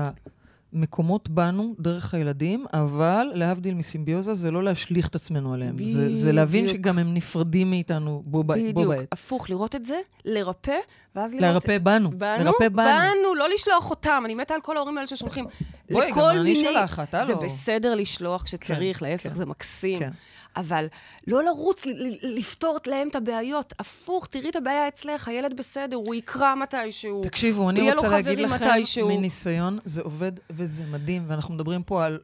המקומות בנו דרך הילדים, אבל להבדיל מסימביוזה, זה לא להשליך את עצמנו עליהם. זה, זה להבין בדיוק. שגם הם נפרדים מאיתנו בו, בו בדיוק, בעת. הפוך, לראות את זה, לרפא, ואז לראות... לרפא בנו. בנו, לרפא בנו. בנו, לא לשלוח אותם. אני מתה על כל ההורים האלה ששולחים. בואי, גם אני מיני- שולחת, הלו. זה בסדר לשלוח כשצריך, כן, להפך, כן. זה מקסים. כן. אבל לא לרוץ לפתור להם את הבעיות. הפוך, תראי את הבעיה אצלך, הילד בסדר, הוא יקרא מתישהו. תקשיבו, אני רוצה להגיד לכם, מתישהו. מניסיון, זה עובד וזה מדהים, ואנחנו מדברים פה על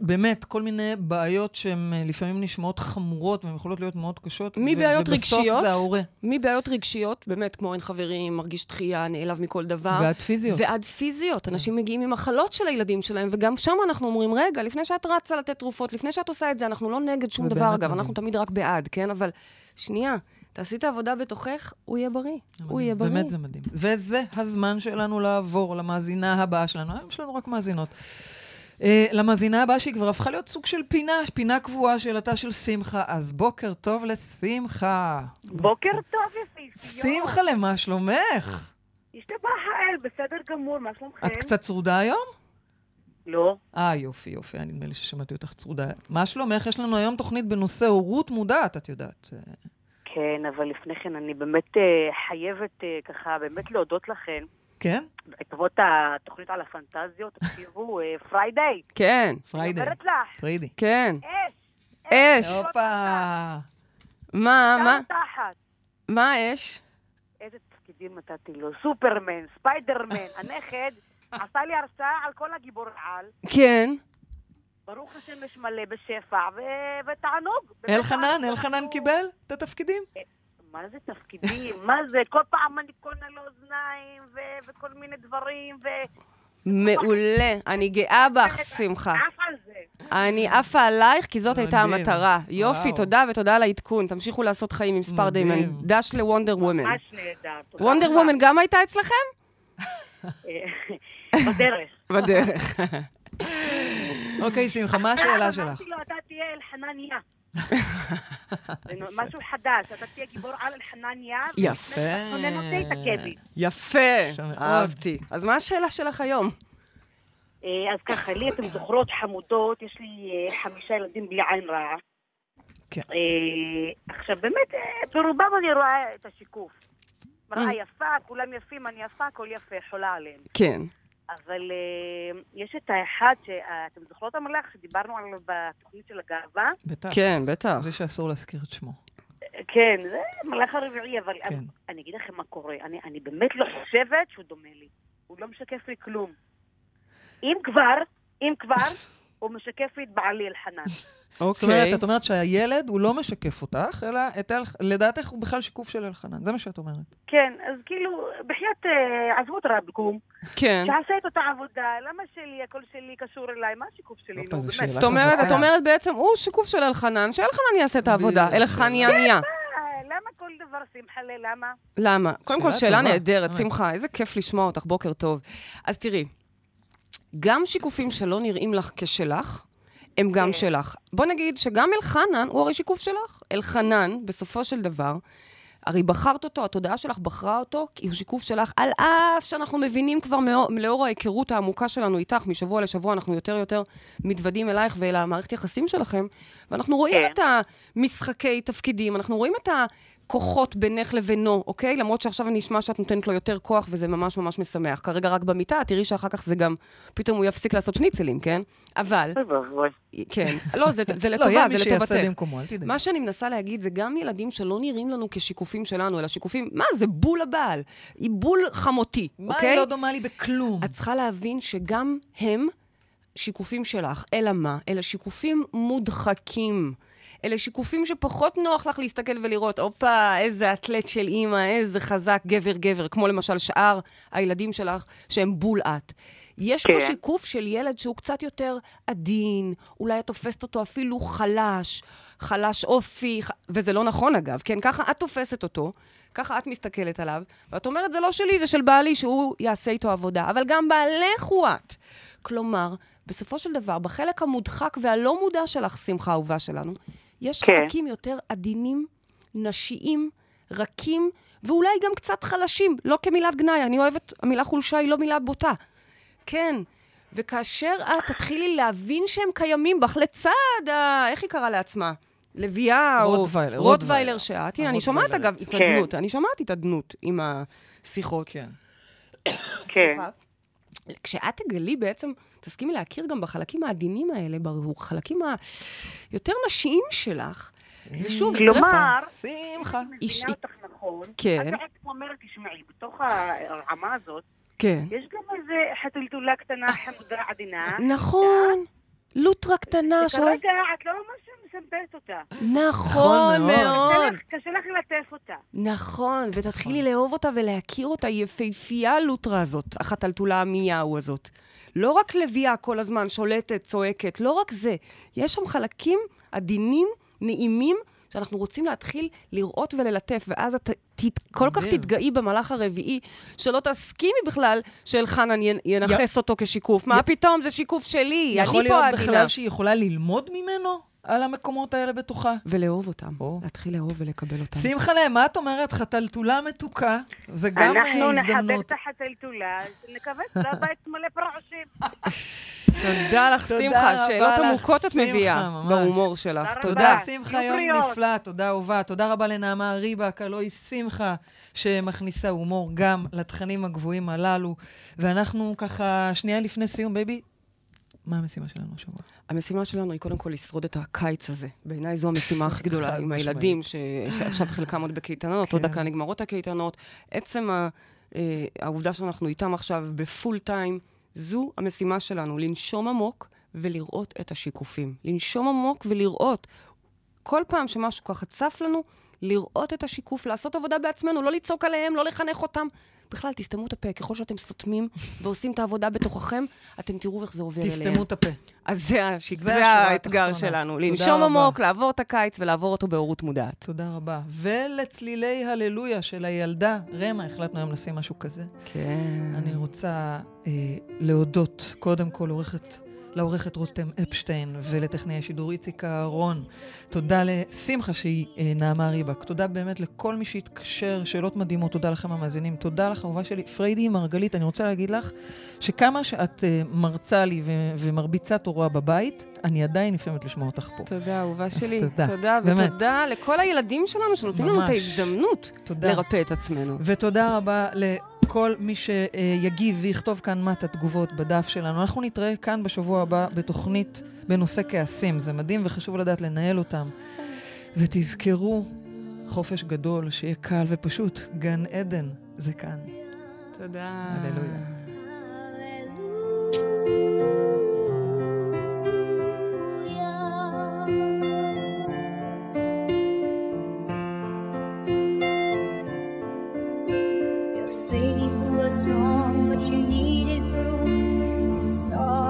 באמת כל מיני בעיות שהן אה, לפעמים נשמעות חמורות והן יכולות להיות מאוד קשות. מבעיות רגשיות? ובסוף זה ההורה. מבעיות רגשיות, באמת, כמו אין חברים, מרגיש דחייה, נעלב מכל דבר. ועד פיזיות. ועד פיזיות. אנשים מגיעים עם מחלות של הילדים שלהם, וגם שם אנחנו אומרים, רגע, לפני שאת רצה לתת תרופות, לפני שאת עושה את זה, אנחנו לא נגד שום דבר, אגב, מדהים. אנחנו תמיד רק בעד, כן? אבל שנייה, תעשי את העבודה בתוכך, הוא יהיה בריא. הוא יהיה בריא. באמת זה מדהים. וזה הזמן שלנו לעבור למאזינה הבאה שלנו. היום יש לנו רק מאזינות. Uh, למאזינה הבאה שהיא כבר הפכה להיות סוג של פינה, פינה קבועה, שאלתה של שמחה. אז בוקר טוב לשמחה. בוקר טוב, יפיפיון. שמחה, למה שלומך? השתבח האל, בסדר גמור, מה שלומכם? את קצת צרודה היום? לא. אה, יופי, יופי, נדמה לי ששמעתי אותך צרודה. מה שלומך? יש לנו היום תוכנית בנושא הורות מודעת, את יודעת. אה, כן, אבל לפני כן אני באמת אה, חייבת אה, ככה באמת להודות לכם. כן? בעקבות התוכנית על הפנטזיות, תקשיבו, אה, פריידי. כן, פריידי. אני אומרת לך, פריידי. כן. אש! אש. הופה. מה, מה. מה האש? איזה תפקידים נתתי לו, סופרמן, ספיידרמן, הנכד עשה לי הרצאה על כל הגיבור על. כן. ברוך השם יש מלא בשפע, ותענוג. אלחנן, אלחנן קיבל את התפקידים? מה זה תפקידים? מה זה? כל פעם אני קונה לו אוזניים ו- וכל מיני דברים, ו... מעולה. אני גאה בך, שמחה. עף על זה. אני עפה עלייך, כי זאת הייתה. המטרה. יופי. תודה ותודה על העדכון. תמשיכו לעשות חיים עם ספר. דיימן. דש לוונדר וומן. ממש נהדר. תודה וונדר. וומן גם הייתה אצלכם? בדרך. בדרך. אוקיי, שמחה, מה השאלה שלך? אמרתי לו, אתה תהיה אלחנניה. משהו חדש, אתה תהיה גיבור על אלחנניה. יפה. שאתה אותי, תכה. יפה. אהבתי. אז מה השאלה שלך היום? אה, אז ככה, לי אתן זוכרות חמודות, יש לי אה, חמישה ילדים בלי עין רעה. כן. אה, עכשיו, באמת, ברובם אני רואה את השיקוף. מראה Mm. יפה, כולם יפים, אני יפה, הכל יפה, חולה עליהם. כן. אבל אה, יש את האחד שאתם זוכרות המלאך שדיברנו עליו בתוכנית של הגאווה? בטח. כן, בטח. זה שאסור להזכיר את שמו. אה, כן, זה המלאך הרביעי, אבל כן. אני, אני אגיד לכם מה קורה. אני, אני באמת לא חושבת שהוא דומה לי. הוא לא משקף לי כלום. אם כבר, אם כבר, הוא משקף לי את בעלי אלחנן. זאת אומרת, אוקיי. את אומרת שהילד הוא לא משקף אותך, אלא את אל... לדעתך הוא בכלל שיקוף של אלחנן. זה מה שאת אומרת. כן, אז כאילו, בחייאת, אה, עזבו את רבקום, כן. שעשה את אותה עבודה, למה שלי, הכל שלי קשור אליי, מה השיקוף שלי? הופה, נו, באמת. שאלה. זאת אומרת, את. אומרת בעצם, הוא שיקוף של אלחנן, שאלחנן יעשה את העבודה. בדיוק. אלחניאניה. אה, למה כל דבר שמחה לי, למה? למה? קודם כל, שאלה נהדרת. שמחה, איזה כיף לשמוע אותך, בוקר טוב. אז תראי, גם שיקופים שלא נראים לך כשלך, הם גם כן. שלך. בוא נגיד שגם אלחנן הוא הרי שיקוף שלך. אלחנן, בסופו של דבר, הרי בחרת אותו, התודעה שלך בחרה אותו, כי הוא שיקוף שלך, על אף שאנחנו מבינים כבר מאור, לאור ההיכרות העמוקה שלנו איתך, משבוע לשבוע אנחנו יותר יותר מתוודים אלייך ואל המערכת יחסים שלכם, ואנחנו רואים כן. את המשחקי תפקידים, אנחנו רואים את הכוחות בינך לבינו, אוקיי? למרות שעכשיו אני אשמע שאת נותנת לו יותר כוח, וזה ממש ממש משמח. כרגע רק במיטה, תראי שאחר כך זה גם, פתאום הוא יפסיק לעשות שניצלים, כן? אבל. כן, לא, זה, זה לא, לטובה, יהיה זה מי לטובתך. שיעשה במקומו, אל תדאגי. מה שאני מנסה להגיד זה גם ילדים שלא נראים לנו כשיקופים שלנו, אלא שיקופים, מה זה בול הבעל? היא בול חמותי, מה אוקיי? היא לא דומה לי בכלום? את צריכה להבין שגם הם שיקופים שלך. אלא מה? אלה שיקופים מודחקים. אלה שיקופים שפחות נוח לך להסתכל ולראות, הופה, איזה אתלט של אימא, איזה חזק, גבר-גבר, כמו למשל שאר הילדים שלך, שהם בול את. יש כן. פה שיקוף של ילד שהוא קצת יותר עדין, אולי את תופסת אותו אפילו חלש, חלש אופי, ח... וזה לא נכון אגב, כן? ככה את תופסת אותו, ככה את מסתכלת עליו, ואת אומרת, זה לא שלי, זה של בעלי, שהוא יעשה איתו עבודה, אבל גם בעלך הוא את. כלומר, בסופו של דבר, בחלק המודחק והלא מודע שלך, שמחה אהובה שלנו, יש כן. חלקים יותר עדינים, נשיים, רכים, ואולי גם קצת חלשים, לא כמילת גנאי, אני אוהבת, המילה חולשה היא לא מילה בוטה. כן, וכאשר את תתחילי להבין שהם קיימים בך לצד ה... איך היא קראה לעצמה? לביאה או... רוטוויילר, רוטוויילר. שאת. הנה, אני שומעת אגב הרוטוויילרית. התאדנות, אני שומעת התאדנות עם השיחות. כן. כן. כשאת תגלי בעצם, תסכימי להכיר גם בחלקים העדינים האלה, בחלקים היותר נשיים שלך, ושוב, יקרה פה... כלומר, שמחה. איש- מבינה אותך נכון. כן. את בעצם אומרת, תשמעי, בתוך הרעמה הזאת, כן. יש גם איזה חתולתולה קטנה, חמודה, עדינה. נכון. לוטרה קטנה שאוהבת... שכרגע את לא ממש מסמפת אותה. נכון מאוד. מאוד. קשה לך- קשה לך ללטף אותה. נכון, ותתחילי לאהוב אותה ולהכיר אותה, היא יפהפייה הלוטרה הזאת, החתלתולה המיהו הזאת. לא רק לביאה כל הזמן שולטת, צועקת, לא רק זה. יש שם חלקים עדינים, נעימים, שאנחנו רוצים להתחיל לראות וללטף, ואז את ת, כל כך. תתגאי במהלך הרביעי, שלא תסכימי בכלל שאלחנן ינכס אותו כשיקוף. מה פתאום, זה שיקוף שלי, יכול אני פה להיות העדינה. בכלל שהיא יכולה ללמוד ממנו על המקומות האלה בתוכה? ולאהוב אותם, או. להתחיל לאהוב ולקבל אותם. שמחלה, מה את אומרת? חתלתולה מתוקה, זה גם אה, אנחנו נחבק הזדמנות. את החתולתולה, נקווה לה בית מלא פרעושים. תודה לך, שמחה. שאלות עמוקות את מביאה. בהומור שלך. תודה תודה. רבה. שמחה, יום בריאות. נפלא, תודה אהובה. תודה רבה לנעמה ריבק, הלואי שמחה, שמכניסה הומור גם לתכנים הגבוהים הללו. ואנחנו ככה, שנייה לפני סיום, בייבי, מה המשימה שלנו השבוע? המשימה שלנו היא קודם כל לשרוד את הקיץ הזה. בעיניי זו המשימה הכי גדולה, עם. הילדים, שעכשיו חלקם עוד בקייטנות, עוד כן. דקה נגמרות הקייטנות. עצם אה, העובדה שאנחנו איתם עכשיו בפול טיים, זו המשימה שלנו, לנשום עמוק ולראות את השיקופים. לנשום עמוק ולראות. כל פעם שמשהו ככה צף לנו, לראות את השיקוף, לעשות עבודה בעצמנו, לא לצעוק עליהם, לא לחנך אותם. בכלל, תסתמו את הפה, ככל שאתם סותמים ועושים את העבודה בתוככם, אתם תראו איך זה עובר אליהם. תסתמו את הפה. אז זה, השיק, זה זה, האתגר התחתונה. שלנו, לנשום. עמוק, לעבור את הקיץ ולעבור אותו בהורות מודעת. תודה רבה. ולצלילי הללויה של הילדה, רמה, החלטנו היום לשים משהו כזה. כן. אני רוצה אה, להודות קודם כל לעורכת, לעורכת רותם אפשטיין ולטכנאי השידור איציק אהרון. תודה לשמחה שהיא אה, נעמה ריבק. תודה באמת לכל מי שהתקשר, שאלות מדהימות. תודה לכם המאזינים. תודה לך, אהובה שלי. פריידי מרגלית, אני רוצה להגיד לך שכמה שאת אה, מרצה לי ו- ומרביצה תורה בבית, אני עדיין נפעמת לשמוע אותך פה. תודה, אהובה שלי. תודה. תודה, באמת. ותודה לכל הילדים שלנו שנותנים לנו את. ההזדמנות תודה. לרפא את עצמנו. ותודה רבה לכל מי שיגיב ויכתוב כאן מטה תגובות בדף שלנו. אנחנו נתראה כאן בשבוע הבא בתוכנית בנושא כעסים. זה מדהים וחשוב לדעת לנהל אותם. ותזכרו, חופש גדול, שיהיה קל ופשוט. גן עדן, זה כאן. תודה. הללויה. small, but you needed proof. It's all.